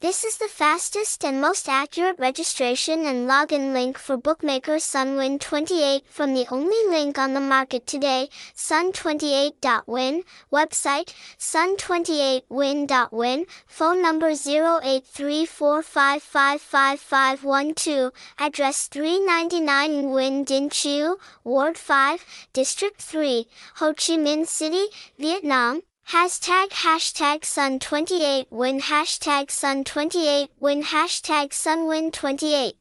This is the fastest and most accurate registration and login link for bookmaker Sunwin28 from the only link on the market today, sun28.win, website, sun28win.win, phone number 0834555512, address 399 Nguyen Dinh Chieu, Ward 5, District 3, Ho Chi Minh City, Vietnam, Hashtag hashtag sun28 win. Hashtag sun28 win. Hashtag sunwin28